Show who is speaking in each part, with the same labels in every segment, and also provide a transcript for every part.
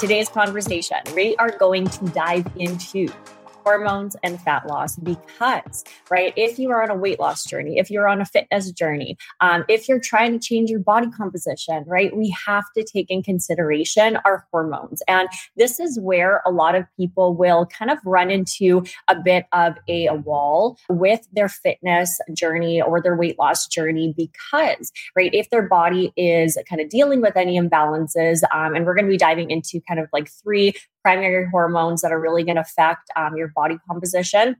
Speaker 1: Today's conversation, we are going to dive into hormones and fat loss because, right, if you are on a weight loss journey, if you're on a fitness journey, um, if you're trying to change your body composition, right, we have to take in consideration our hormones. And this is where a lot of people will kind of run into a bit of a, wall with their fitness journey or their weight loss journey because, right, if their body is kind of dealing with any imbalances, um, and we're going to be diving into kind of like three primary hormones that are really going to affect um, your body composition.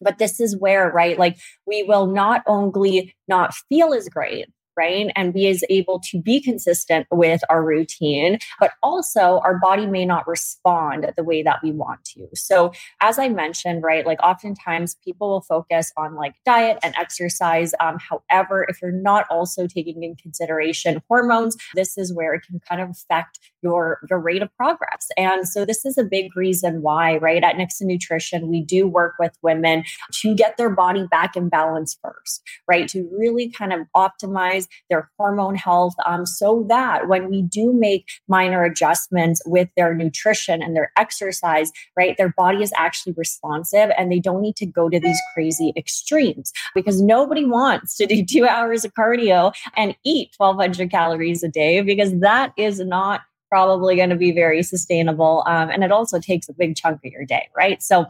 Speaker 1: But this is where, right, like we will not only not feel as great, right? And be as able to be consistent with our routine, but also our body may not respond the way that we want to. So, as I mentioned, right, like oftentimes people will focus on like diet and exercise. Um, however, if you're not also taking in consideration hormones, this is where it can kind of affect your your rate of progress. And so this is a big reason why, right, at Nixon Nutrition, we do work with women to get their body back in balance first, right? To really kind of optimize their hormone health um, so that when we do make minor adjustments with their nutrition and their exercise, right, their body is actually responsive and they don't need to go to these crazy extremes because nobody wants to do two hours of cardio and eat 1200 calories a day because that is not probably going to be very sustainable. Um, and it also takes a big chunk of your day, right? So,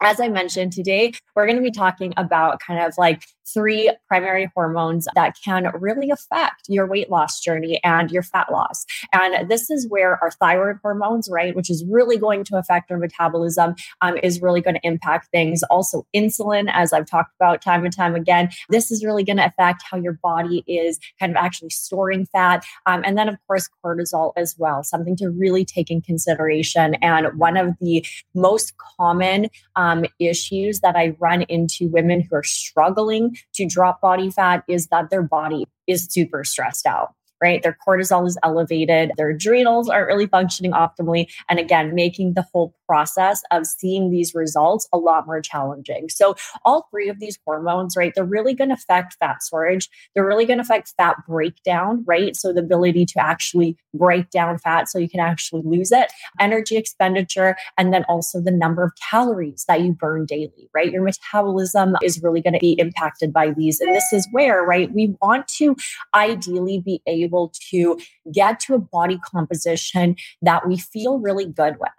Speaker 1: as I mentioned today, we're going to be talking about kind of like three primary hormones that can really affect your weight loss journey and your fat loss. And this is where our thyroid hormones, right, which is really going to affect our metabolism, um, is really going to impact things. Also, insulin, as I've talked about time and time again, this is really going to affect how your body is kind of actually storing fat. Um, and then, of course, cortisol as well, something to really take in consideration. And one of the most common um, issues that I run into women who are struggling to drop body fat is that their body is super stressed out right? Their cortisol is elevated, their adrenals aren't really functioning optimally. And again, making the whole process of seeing these results a lot more challenging. So, all three of these hormones, right, they're really going to affect fat storage. They're really going to affect fat breakdown, right? So, the ability to actually break down fat so you can actually lose it, energy expenditure, and then also the number of calories that you burn daily, right? Your metabolism is really going to be impacted by these. And this is where, right, we want to ideally be able to get to a body composition that we feel really good with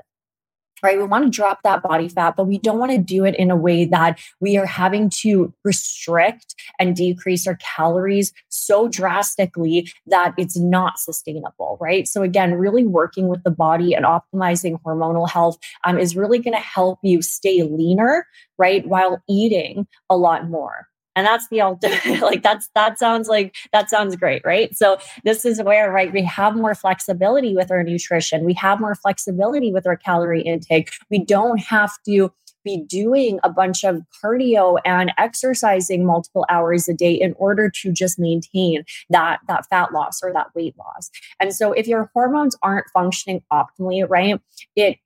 Speaker 1: right? We want to drop that body fat, but we don't want to do it in a way that we are having to restrict and decrease our calories so drastically that it's not sustainable, right? So, again, really working with the body and optimizing hormonal health um, is really going to help you stay leaner, right? While eating a lot more and that's the ultimate like that's that sounds like that sounds great right? So this is where right we have more flexibility with our nutrition. We have more flexibility with our calorie intake. We don't have to be doing a bunch of cardio and exercising multiple hours a day in order to just maintain that that fat loss or that weight loss. And so if your hormones aren't functioning optimally, right, it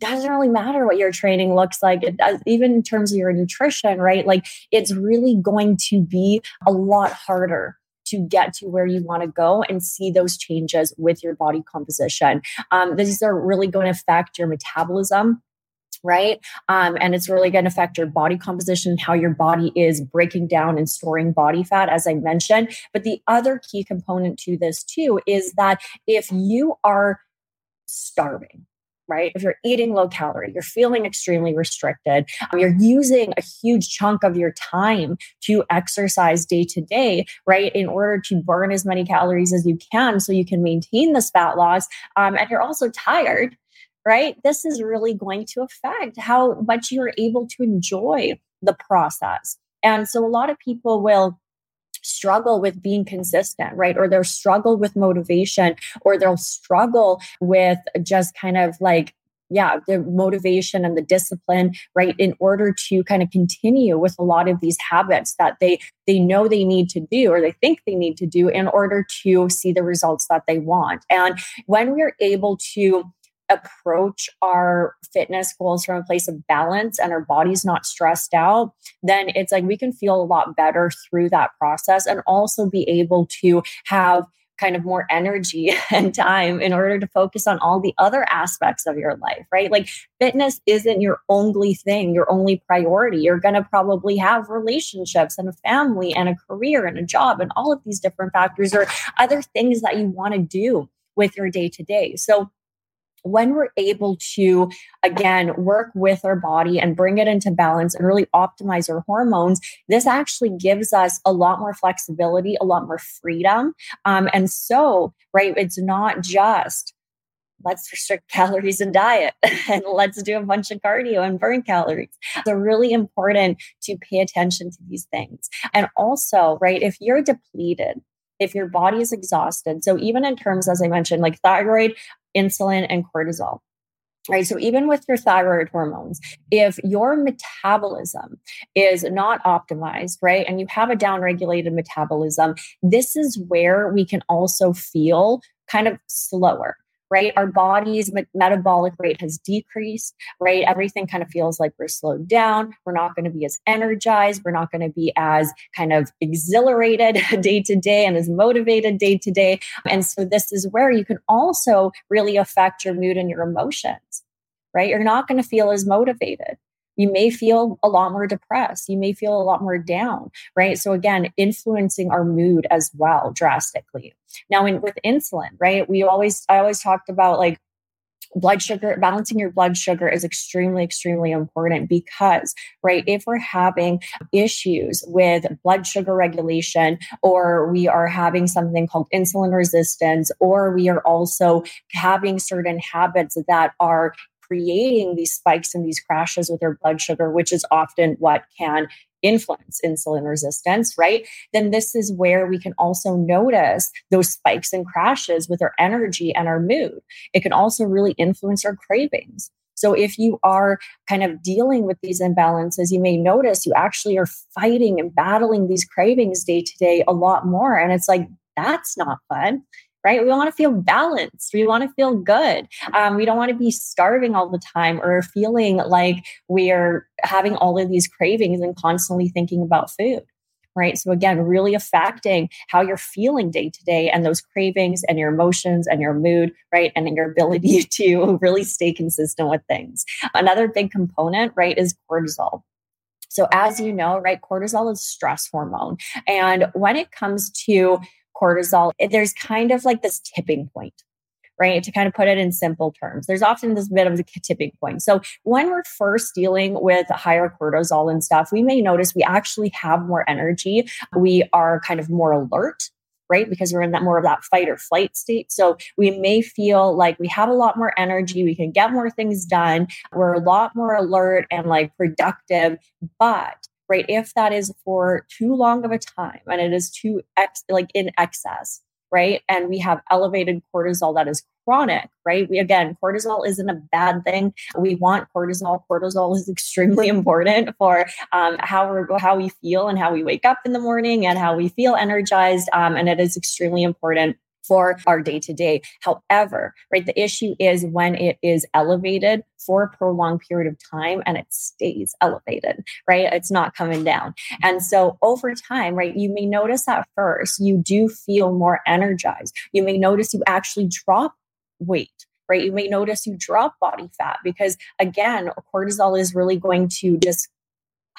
Speaker 1: doesn't really matter what your training looks like. It does, even in terms of your nutrition, right? Like it's really going to be a lot harder to get to where you want to go and see those changes with your body composition. Um, these are really going to affect your metabolism right? Um, and it's really going to affect your body composition, how your body is breaking down and storing body fat, as I mentioned. But the other key component to this, too, is that if you are starving, right? If you're eating low calorie, you're feeling extremely restricted, um, you're using a huge chunk of your time to exercise day to day, right? In order to burn as many calories as you can so you can maintain this fat loss. Um, and you're also tired, right? This is really going to affect how much you're able to enjoy the process. And so a lot of people will struggle with being consistent, right? Or they'll struggle with motivation, or they'll struggle with just kind of like yeah, the motivation and the discipline, right, in order to kind of continue with a lot of these habits that they they know they need to do or they think they need to do in order to see the results that they want. And when we're able to approach our fitness goals from a place of balance and our body's not stressed out, then it's like we can feel a lot better through that process and also be able to have kind of more energy and time in order to focus on all the other aspects of your life, right? Like fitness isn't your only thing, your only priority. You're going to probably have relationships and a family and a career and a job and all of these different factors or other things that you want to do with your day to day. So when we're able to again work with our body and bring it into balance and really optimize our hormones this actually gives us a lot more flexibility a lot more freedom um, and so right it's not just let's restrict calories and diet and let's do a bunch of cardio and burn calories. So really important to pay attention to these things. And also, right, if you're depleted, if your body is exhausted, so even in terms, as I mentioned, like thyroid, insulin, and cortisol. Right. So, even with your thyroid hormones, if your metabolism is not optimized, right, and you have a downregulated metabolism, this is where we can also feel kind of slower right? Our body's metabolic rate has decreased, right? Everything kind of feels like we're slowed down. We're not going to be as energized. We're not going to be as kind of exhilarated day to day and as motivated day to day. And so this is where you can also really affect your mood and your emotions, right? You're not going to feel as motivated you may feel a lot more depressed. You may feel a lot more down, right? So again, influencing our mood as well drastically. Now, in, with insulin, right? We always, I always talked about like blood sugar balancing your blood sugar is extremely extremely important because right if we're having issues with blood sugar regulation or we are having something called insulin resistance or we are also having certain habits that are creating these spikes and these crashes with their blood sugar, which is often what can influence insulin resistance, right? Then this is where we can also notice those spikes and crashes with our energy and our mood. It can also really influence our cravings. So if you are kind of dealing with these imbalances, you may notice you actually are fighting and battling these cravings day to day a lot more. And it's like, that's not fun right? We want to feel balanced. We want to feel good. Um, we don't want to be starving all the time or feeling like we're having all of these cravings and constantly thinking about food. Right. So, again, really affecting how you're feeling day to day and those cravings and your emotions and your mood, right? And your ability to really stay consistent with things. Another big component, right, is cortisol. So, as you know, right, cortisol is stress hormone. And when it comes to cortisol, there's kind of like this tipping point right? To kind of put it in simple terms, there's often this bit of a tipping point. So when we're first dealing with higher cortisol and stuff, we may notice we actually have more energy. We are kind of more alert. Right, because we're in that more of that fight or flight state. So we may feel like we have a lot more energy, we can get more things done, we're a lot more alert and like productive. But right? If that is for too long of a time and it is too ex- like in excess, right? And we have elevated cortisol that is chronic, right? We again, cortisol isn't a bad thing. We want cortisol. Cortisol is extremely important for um, how we how we feel and how we wake up in the morning and how we feel energized. Um, and it is extremely important for our day to day. However, right, the issue is when it is elevated for a prolonged period of time and it stays elevated, right? It's not coming down. And so over time, right, you may notice at first you do feel more energized. You may notice you actually drop weight right? You may notice you drop body fat because, again, cortisol is really going to just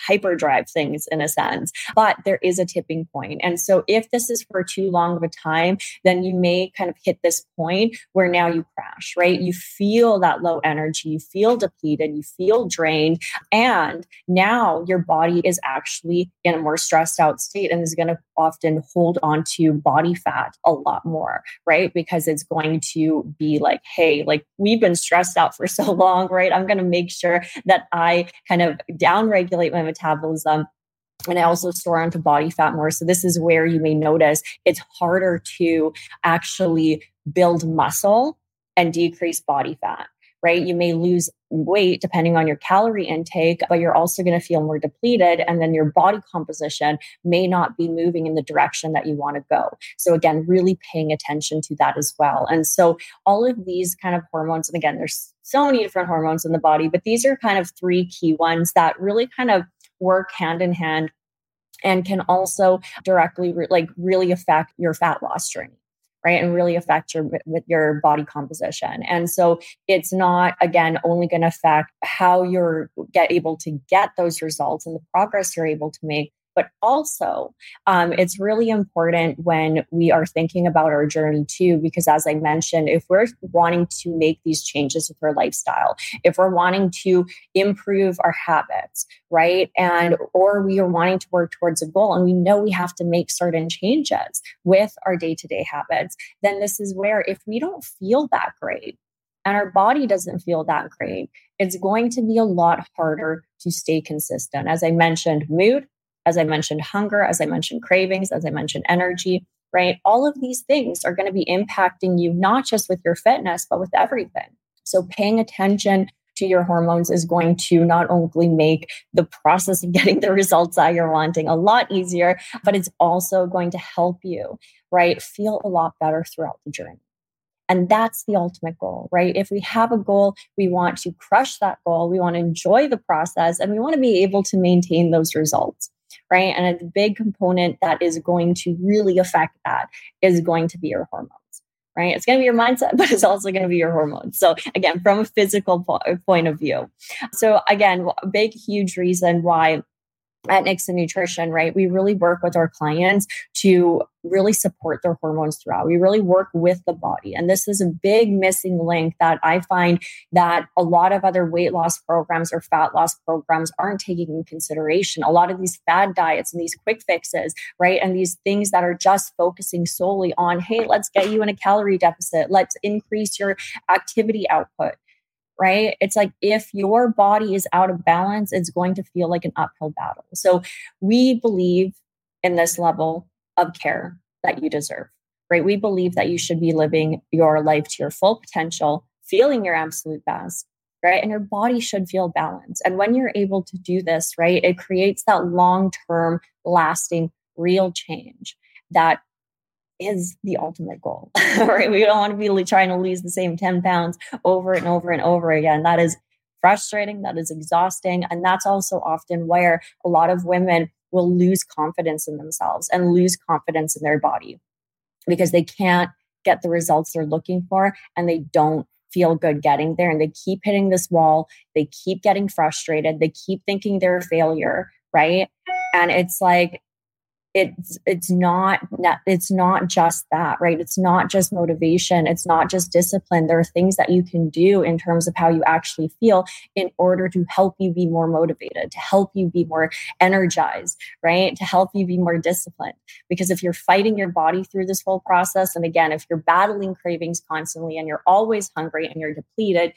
Speaker 1: hyperdrive things in a sense, but there is a tipping point. And so if this is for too long of a time, then you may kind of hit this point where now you crash, right? You feel that low energy, you feel depleted, you feel drained, and now your body is actually in a more stressed out state and is going to often hold on to body fat a lot more, right? Because it's going to be like, hey, like we've been stressed out for so long, right? I'm going to make sure that I kind of downregulate my metabolism and I also store onto body fat more. So this is where you may notice it's harder to actually build muscle and decrease body fat right? You may lose weight depending on your calorie intake, but you're also going to feel more depleted. And then your body composition may not be moving in the direction that you want to go. So, again, really paying attention to that as well. And so, all of these kind of hormones, and again, there's so many different hormones in the body, but these are kind of three key ones that really kind of work hand in hand and can also directly re- like really affect your fat loss journey right and really affect your with your body composition. And so it's not again only going to affect how you're get able to get those results and the progress you're able to make but also, um, it's really important when we are thinking about our journey too, because as I mentioned, if we're wanting to make these changes with our lifestyle, if we're wanting to improve our habits, right? And, or we are wanting to work towards a goal and we know we have to make certain changes with our day to day habits, then this is where if we don't feel that great, and our body doesn't feel that great, it's going to be a lot harder to stay consistent. As I mentioned, mood, as I mentioned, hunger, as I mentioned, cravings, as I mentioned, energy, right? All of these things are going to be impacting you, not just with your fitness, but with everything. So paying attention to your hormones is going to not only make the process of getting the results that you're wanting a lot easier, but it's also going to help you, right? Feel a lot better throughout the journey. And that's the ultimate goal, right? If we have a goal, we want to crush that goal. We want to enjoy the process and we want to be able to maintain those results right? And a big component that is going to really affect that is going to be your hormones. Right? It's going to be your mindset, but it's also going to be your hormones. So, again, from a physical po- point of view. So, again, a big, huge reason why at Nixon Nutrition, right, we really work with our clients to really support their hormones throughout. We really work with the body. And this is a big missing link that I find that a lot of other weight loss programs or fat loss programs aren't taking in consideration. A lot of these fad diets and these quick fixes, right, and these things that are just focusing solely on, hey, let's get you in a calorie deficit, let's increase your activity output right? It's like if your body is out of balance, it's going to feel like an uphill battle. So we believe in this level of care that you deserve, right? We believe that you should be living your life to your full potential, feeling your absolute best, right? And your body should feel balanced. And when you're able to do this, right, it creates that long term, lasting, real change that is the ultimate goal, right? We don't want to be trying to lose the same 10 pounds over and over and over again. That is frustrating, that is exhausting. And that's also often where a lot of women will lose confidence in themselves and lose confidence in their body because they can't get the results they're looking for and they don't feel good getting there and they keep hitting this wall they keep getting frustrated they keep thinking they're a failure right and it's like it's it's not it's not just that right? It's not just motivation. It's not just discipline. There are things that you can do in terms of how you actually feel in order to help you be more motivated to help you be more energized right? To help you be more disciplined. Because if you're fighting your body through this whole process and again if you're battling cravings constantly and you're always hungry and you're depleted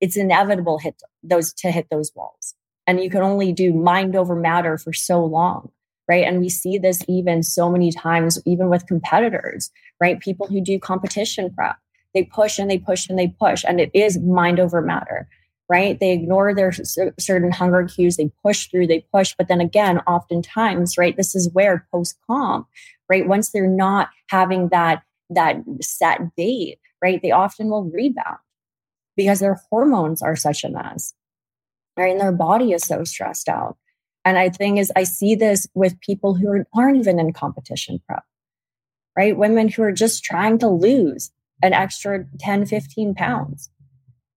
Speaker 1: it's inevitable hit those to hit those walls. And you can only do mind over matter for so long right? And we see this even so many times, even with competitors, right? People who do competition prep, they push and they push and they push, and it is mind over matter, right? They ignore their certain hunger cues, they push through, they push. But then again, oftentimes, right, this is where post comp, right, once they're not having that that set date, right, they often will rebound because their hormones are such a mess, right? And their body is so stressed out. And I think is I see this with people who aren't even in competition prep, right? Women who are just trying to lose an extra 10, 15 pounds,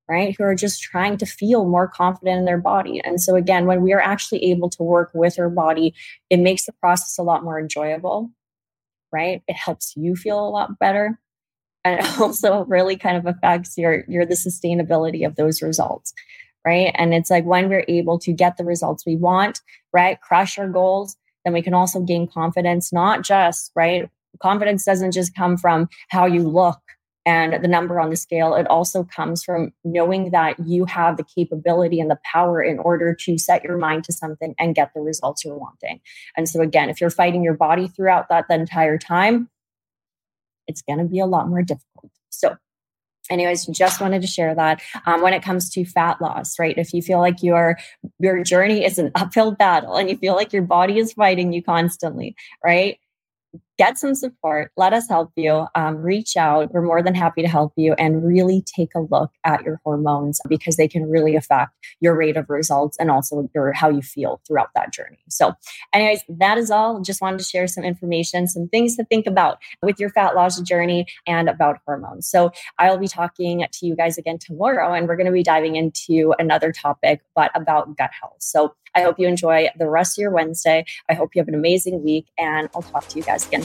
Speaker 1: right? Who are just trying to feel more confident in their body. And so again, when we are actually able to work with our body, it makes the process a lot more enjoyable, right? It helps you feel a lot better. And it also really kind of affects your your the sustainability of those results right? And it's like when we're able to get the results we want, right? Crush our goals, then we can also gain confidence, not just, right? Confidence doesn't just come from how you look and the number on the scale. It also comes from knowing that you have the capability and the power in order to set your mind to something and get the results you're wanting. And so, again, if you're fighting your body throughout that the entire time, it's going to be a lot more difficult. So, anyways just wanted to share that um, when it comes to fat loss right? If you feel like your your journey is an uphill battle and you feel like your body is fighting you constantly right get some support. Let us help you. Um, reach out. We're more than happy to help you and really take a look at your hormones because they can really affect your rate of results and also your how you feel throughout that journey. So, anyways, that is all. Just wanted to share some information, some things to think about with your fat loss journey and about hormones. So, I'll be talking to you guys again tomorrow, and we're going to be diving into another topic, but about gut health. So, I hope you enjoy the rest of your Wednesday. I hope you have an amazing week, and I'll talk to you guys again